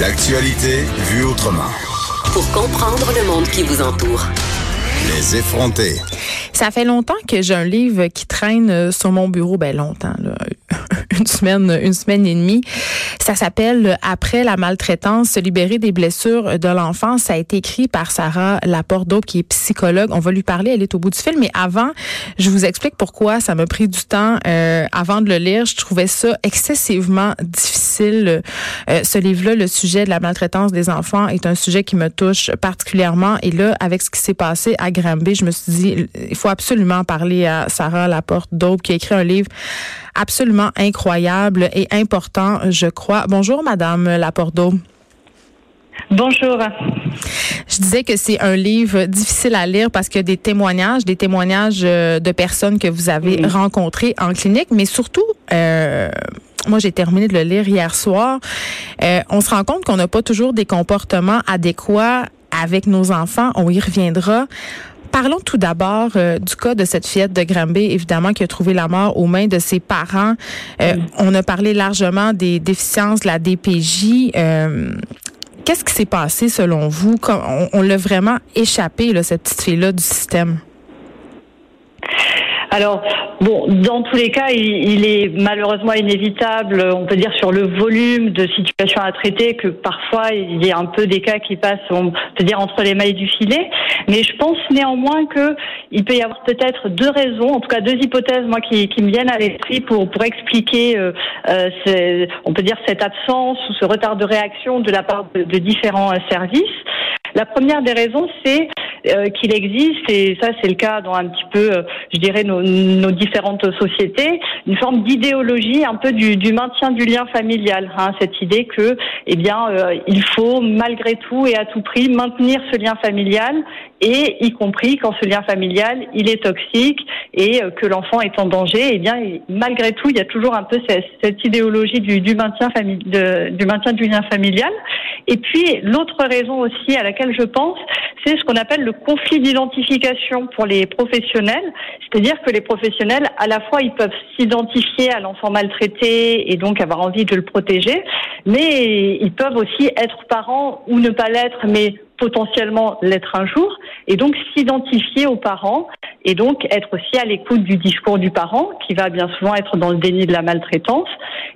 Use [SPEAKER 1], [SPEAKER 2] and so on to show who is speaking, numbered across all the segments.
[SPEAKER 1] L'actualité vue autrement.
[SPEAKER 2] Pour comprendre le monde qui vous entoure.
[SPEAKER 1] Les effronter.
[SPEAKER 3] Ça fait longtemps que j'ai un livre qui traîne sur mon bureau, ben longtemps, là, une semaine, une semaine et demie. Ça s'appelle Après la maltraitance, se libérer des blessures de l'enfance. Ça a été écrit par Sarah Lapordo, qui est psychologue. On va lui parler, elle est au bout du fil. Mais avant, je vous explique pourquoi ça m'a pris du temps euh, avant de le lire. Je trouvais ça excessivement difficile. Euh, ce livre-là, le sujet de la maltraitance des enfants, est un sujet qui me touche particulièrement. Et là, avec ce qui s'est passé à Granby, je me suis dit, il faut absolument parler à Sarah Laporte d'Aube, qui a écrit un livre absolument incroyable et important, je crois. Bonjour, Madame Lapordo.
[SPEAKER 4] Bonjour.
[SPEAKER 3] Je disais que c'est un livre difficile à lire parce a des témoignages, des témoignages euh, de personnes que vous avez rencontrées en clinique, mais surtout, euh, moi j'ai terminé de le lire hier soir, euh, on se rend compte qu'on n'a pas toujours des comportements adéquats avec nos enfants. On y reviendra. Parlons tout d'abord euh, du cas de cette fillette de Granby, évidemment, qui a trouvé la mort aux mains de ses parents. Euh, on a parlé largement des déficiences de la DPJ. Euh, qu'est-ce qui s'est passé selon vous? On, on l'a vraiment échappé, là, cette petite fille-là, du système?
[SPEAKER 4] Alors, bon, dans tous les cas, il, est malheureusement inévitable, on peut dire, sur le volume de situations à traiter, que parfois il y a un peu des cas qui passent, on peut dire, entre les mailles du filet. Mais je pense néanmoins que il peut y avoir peut-être deux raisons, en tout cas deux hypothèses, moi, qui, me viennent à l'esprit pour, pour expliquer, euh, euh on peut dire, cette absence ou ce retard de réaction de la part de, de différents euh, services. La première des raisons, c'est euh, qu'il existe, et ça c'est le cas dans un petit peu, euh, je dirais, nos, différentes sociétés, une forme d'idéologie un peu du, du, maintien du lien familial. Hein, cette idée que, eh bien, euh, il faut malgré tout et à tout prix maintenir ce lien familial, et y compris quand ce lien familial il est toxique et que l'enfant est en danger. Eh bien, malgré tout, il y a toujours un peu cette, idéologie du, du maintien du maintien du lien familial. Et puis l'autre raison aussi à laquelle je pense, c'est ce qu'on appelle le conflit d'identification pour les professionnels. C'est-à-dire que les professionnels, à la fois, ils peuvent s'identifier à l'enfant maltraité et donc avoir envie de le protéger, mais ils peuvent aussi être parents ou ne pas l'être, mais potentiellement l'être un jour, et donc s'identifier aux parents et donc être aussi à l'écoute du discours du parent qui va bien souvent être dans le déni de la maltraitance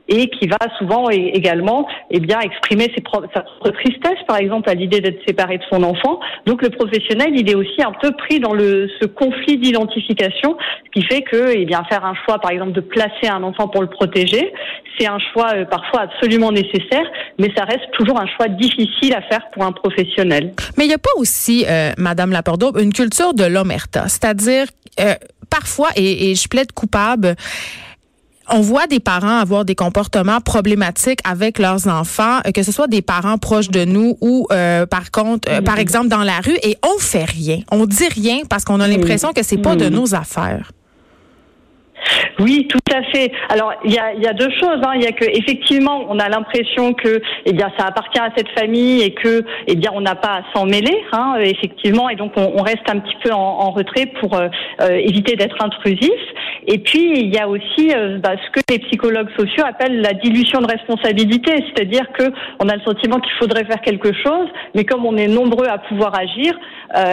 [SPEAKER 4] et qui va souvent également eh bien exprimer ses sa propre tristesse par exemple à l'idée d'être séparé de son enfant. Donc le professionnel, il est aussi un peu pris dans le ce conflit d'identification, ce qui fait que eh bien faire un choix par exemple de placer un enfant pour le protéger, c'est un choix euh, parfois absolument nécessaire, mais ça reste toujours un choix difficile à faire pour un professionnel.
[SPEAKER 3] Mais il n'y a pas aussi, euh, Madame Lapordo, une culture de l'omerta, c'est-à-dire euh, parfois, et, je plaide coupable, on voit des parents avoir des comportements problématiques avec leurs enfants, euh, que ce soit des parents proches de nous ou par contre, par exemple dans la rue, et on fait rien, on dit rien parce qu'on a l'impression que c'est pas de nos affaires.
[SPEAKER 4] Oui, tout à fait. Alors, il y a, y a, deux choses. Hein. Il y a que effectivement, on a l'impression que, eh bien, ça appartient à cette famille et que, eh bien, on n'a pas à s'en mêler, hein, effectivement, et donc on, reste un petit peu en, en retrait pour euh, euh, éviter d'être intrusif. Et puis, il y a aussi euh, bah, ce que les psychologues sociaux appellent la dilution de responsabilité, c'est-à-dire que on a le sentiment qu'il faudrait faire quelque chose, mais comme on est nombreux à pouvoir agir,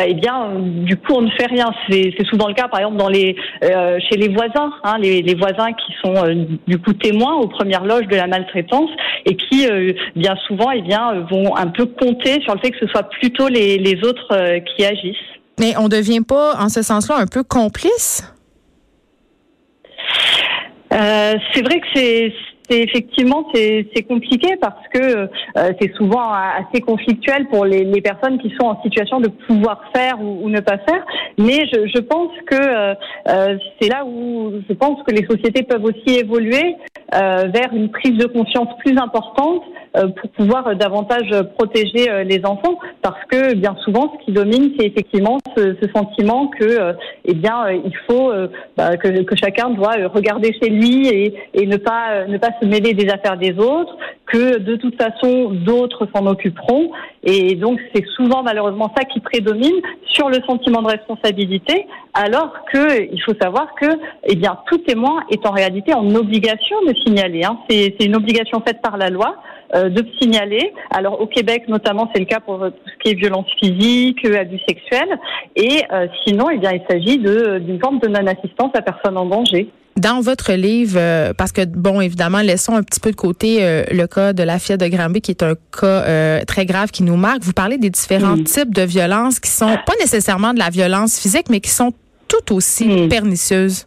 [SPEAKER 4] eh bien, du coup, on ne fait rien. C'est souvent le cas, par exemple, dans les, chez les voisins. Hein, les, les, voisins qui sont euh, du coup témoins aux premières loges de la maltraitance et qui euh, bien souvent eh bien vont un peu compter sur le fait que ce soit plutôt les, les autres euh, qui agissent.
[SPEAKER 3] Mais on ne devient pas en ce sens-là un peu complice?
[SPEAKER 4] C'est vrai que c'est effectivement c'est compliqué parce que euh, c'est souvent assez conflictuel pour les, les, personnes qui sont en situation de pouvoir faire ou, ne pas faire. Mais je, je pense que euh, euh, c'est là où je pense que les sociétés peuvent aussi évoluer vers une prise de conscience plus importante pour pouvoir davantage protéger les enfants. Parce que bien souvent ce qui domine c'est effectivement ce, sentiment que eh bien il faut bah, que, que, chacun doit regarder chez lui et, et ne pas ne pas se mêler des affaires des autres, que de toute façon d'autres s'en occuperont Et donc c'est souvent malheureusement ça qui prédomine sur le sentiment de responsabilité, alors que il faut savoir que eh bien tout témoin est en réalité en obligation de signaler. Hein. C'est une obligation faite par la loi. Euh, de signaler. Alors au Québec notamment, c'est le cas pour tout ce qui est violence physique, abus sexuels. Et euh, sinon, eh bien, il s'agit d'une forme de non-assistance à personne en danger.
[SPEAKER 3] Dans votre livre, euh, parce que bon, évidemment, laissons un petit peu de côté le cas de la fille de Granby, qui est un cas très grave qui nous marque. Vous parlez des différents types de violences qui sont pas nécessairement de la violence physique, mais qui sont tout aussi hmm. pernicieuses.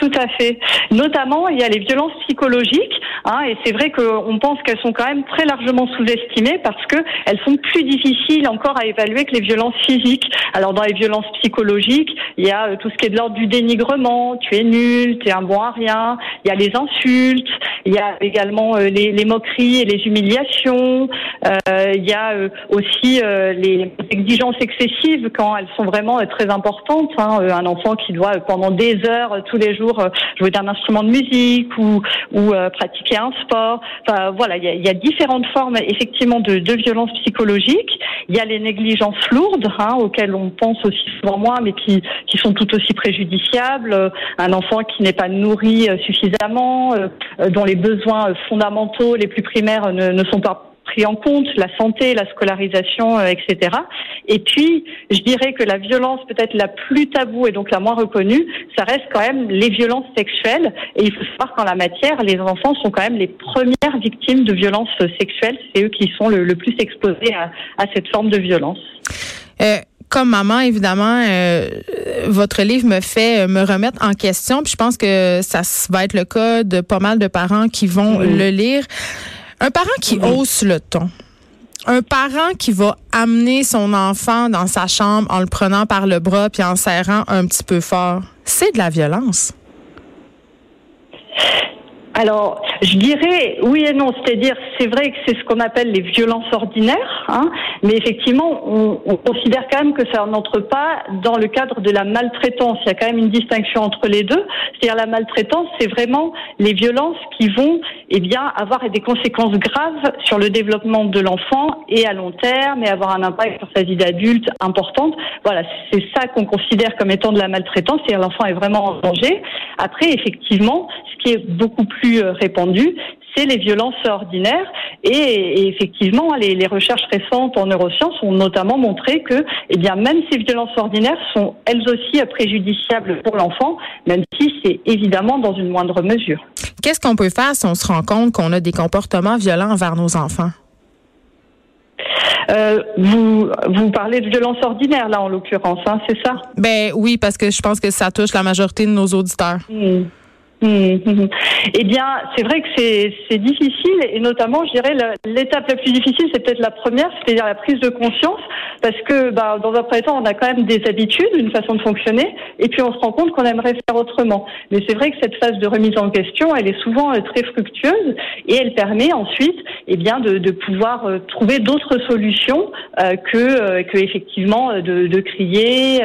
[SPEAKER 4] Tout à fait. Notamment, il y a les violences psychologiques, hein, et c'est vrai qu'on pense qu'elles sont quand même très largement sous-estimées parce que elles sont plus difficiles encore à évaluer que les violences physiques. Alors dans les violences psychologiques, il y a euh, tout ce qui est de l'ordre du dénigrement, tu es nul, tu es un bon à rien. Il y a les insultes, il y a également euh, les, moqueries et les humiliations. Euh, il y a aussi les exigences excessives quand elles sont vraiment très importantes. Hein. Un enfant qui doit pendant des heures tous les jours euh, jouer d'un instrument de musique ou, ou euh, pratiquer un sport. Enfin voilà, il y a, y a, différentes formes effectivement de, de violence psychologique. Il y a les négligences lourdes hein, auxquelles on pense aussi souvent moins, mais qui, qui sont tout aussi préjudiciables. Un enfant qui n'est pas nourri euh, suffisamment, dont les besoins fondamentaux les plus primaires ne, ne sont pas pris en compte, la santé, la scolarisation, euh, etc. Et puis, je dirais que la violence peut-être la plus taboue et donc la moins reconnue, ça reste quand même les violences sexuelles. Et il faut savoir qu'en la matière, les enfants sont quand même les premières victimes de violences sexuelles. C'est eux qui sont le, plus exposés à, cette forme de violence.
[SPEAKER 3] Euh, comme maman, évidemment, euh, votre livre me fait me remettre en question. Puis je pense que ça va être le cas de pas mal de parents qui vont le lire. Un parent qui hausse le ton. Un parent qui va amener son enfant dans sa chambre en le prenant par le bras puis en serrant un petit peu fort, c'est de la violence.
[SPEAKER 4] Alors, je dirais oui et non. C'est-à-dire, c'est vrai que c'est ce qu'on appelle les violences ordinaires, hein, mais effectivement, on, on, considère quand même que ça n'entre pas dans le cadre de la maltraitance. Il y a quand même une distinction entre les deux. C'est-à-dire, la maltraitance, c'est vraiment les violences qui vont, eh bien, avoir des conséquences graves sur le développement de l'enfant et à long terme, et avoir un impact sur sa vie d'adulte importante. Voilà, c'est ça qu'on considère comme étant de la maltraitance. C'est-à-dire, l'enfant est vraiment en danger. Après, effectivement, ce qui est beaucoup plus euh, c'est les violences ordinaires. Et, effectivement, les, les, recherches récentes en neurosciences ont notamment montré que, eh bien, même ces violences ordinaires sont elles aussi préjudiciables pour l'enfant, même si c'est évidemment dans une moindre mesure.
[SPEAKER 3] Qu'est-ce qu'on peut faire si on se rend compte qu'on a des comportements violents envers nos enfants?
[SPEAKER 4] Euh, vous, vous parlez de violence ordinaire, là, en l'occurrence, hein, c'est ça?
[SPEAKER 3] Ben oui, parce que je pense que ça touche la majorité de nos auditeurs.
[SPEAKER 4] Hmm. Mmh, Eh bien, c'est vrai que c'est difficile et notamment, je dirais, l'étape la plus difficile, c'est peut-être la première, c'est-à-dire la prise de conscience, parce que bah, dans un premier temps, on a quand même des habitudes, une façon de fonctionner, et puis on se rend compte qu'on aimerait faire autrement. Mais c'est vrai que cette phase de remise en question, elle est souvent euh, très fructueuse et elle permet ensuite, eh bien, de, de pouvoir euh, trouver d'autres solutions euh, que, que effectivement de, de crier.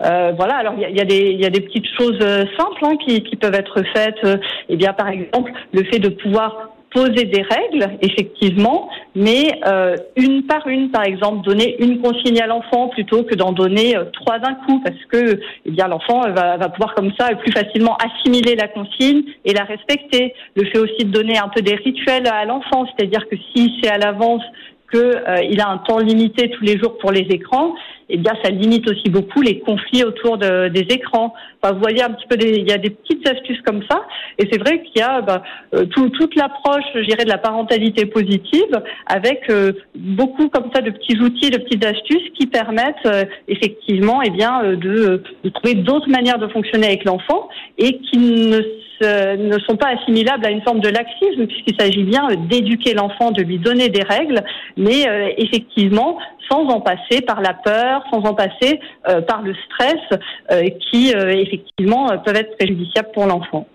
[SPEAKER 4] voilà. Alors il y a, y, a des, y a des petites choses simples hein, qui, qui peuvent être fait, euh, eh bien, par exemple, le fait de pouvoir poser des règles, effectivement, mais euh, une par une, par exemple, donner une consigne à l'enfant plutôt que d'en donner euh, trois d'un coup, parce que eh bien l'enfant va, va, pouvoir comme ça plus facilement assimiler la consigne et la respecter. Le fait aussi de donner un peu des rituels à l'enfant, c'est-à-dire que si c'est à l'avance qu'il euh, a un temps limité tous les jours pour les écrans, eh bien, ça limite aussi beaucoup les conflits autour de, des écrans. Enfin, vous voyez un petit peu, il y a des petites astuces comme ça. Et c'est vrai qu'il y a bah, euh, tout, toute l'approche, je dirais, de la parentalité positive, avec euh, beaucoup comme ça de petits outils, de petites astuces qui permettent effectivement, eh bien, de, de trouver d'autres manières de fonctionner avec l'enfant et qui ne ne sont pas assimilables à une forme de laxisme puisqu'il s'agit bien d'éduquer l'enfant, de lui donner des règles, mais euh, effectivement sans en passer par la peur, sans en passer euh, par le stress euh, qui effectivement peuvent être préjudiciables pour l'enfant.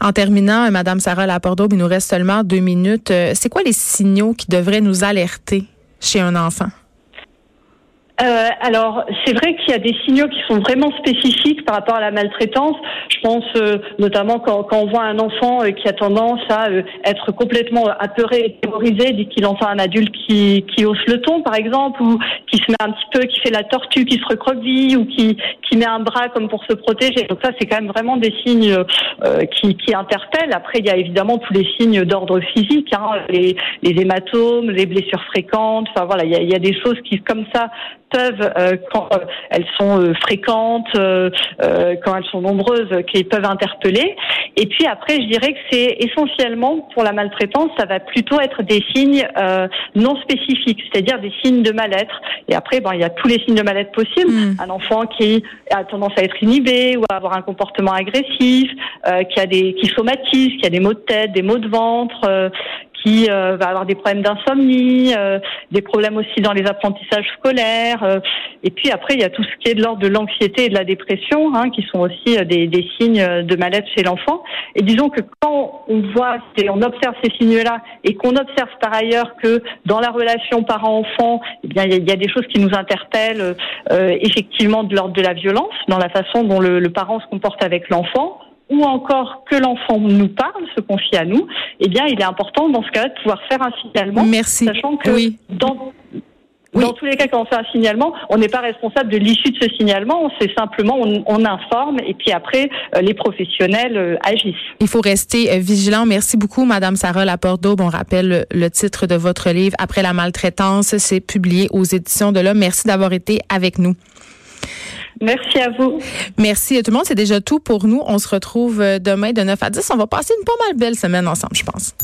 [SPEAKER 3] En terminant, Madame Sarah Laporto, il nous reste seulement deux minutes. C'est quoi les signaux qui devraient nous alerter chez un enfant?
[SPEAKER 4] Euh, alors, c'est vrai qu'il y a des signaux qui sont vraiment spécifiques par rapport à la maltraitance. Je pense euh, notamment quand, quand, on voit un enfant euh, qui a tendance à euh, être complètement apeuré et terrorisé dès qu'il entend un adulte qui, qui hausse le ton, par exemple, ou qui se met un petit peu, qui fait la tortue, qui se recroqueville, ou qui, qui met un bras comme pour se protéger. Donc ça, c'est quand même vraiment des signes qui, qui interpellent. Après, il y a évidemment tous les signes d'ordre physique, hein, les, les hématomes, les blessures fréquentes. Enfin voilà, il y a, il y a des choses qui, comme ça, peuvent, euh, quand euh, elles sont euh, fréquentes, quand elles sont nombreuses, qui peuvent interpeller. Et puis après, je dirais que c'est essentiellement pour la maltraitance, ça va plutôt être des signes non spécifiques, c'est-à-dire des signes de mal-être. Et après, bon, il y a tous les signes de mal-être possibles. Mm. Un enfant qui a tendance à être inhibé ou à avoir un comportement agressif, qui a des qui somatise, qui a des maux de tête, des maux de ventre, qui euh, va avoir des problèmes d'insomnie, euh, des problèmes aussi dans les apprentissages scolaires. Euh, et puis après, il y a tout ce qui est de l'ordre de l'anxiété et de la dépression, hein, qui sont aussi des, des, signes de mal-être chez l'enfant. Et disons que quand on voit on observe ces signes-là, et qu'on observe par ailleurs que dans la relation parent-enfant, eh bien, il y, a des choses qui nous interpellent effectivement de l'ordre de la violence, dans la façon dont le, le parent se comporte avec l'enfant ou encore que l'enfant nous parle, se confie à nous, eh bien, il est important dans ce cas-là de pouvoir faire un signalement.
[SPEAKER 3] Merci.
[SPEAKER 4] Sachant que dans Dans tous les cas, quand on fait un signalement, on n'est pas responsable de l'issue de ce signalement. C'est simplement, on, informe et puis après, euh, les professionnels euh, agissent.
[SPEAKER 3] Il faut rester euh, vigilant. Merci beaucoup, Madame Sarah Laporte-Daube. On rappelle le titre de votre livre, Après la maltraitance. C'est publié aux éditions de l'Homme. Merci d'avoir été avec nous.
[SPEAKER 4] Merci à vous.
[SPEAKER 3] Merci à tout le monde. C'est déjà tout pour nous. On se retrouve demain de 9 à 10. On va passer une pas mal belle semaine ensemble, je pense.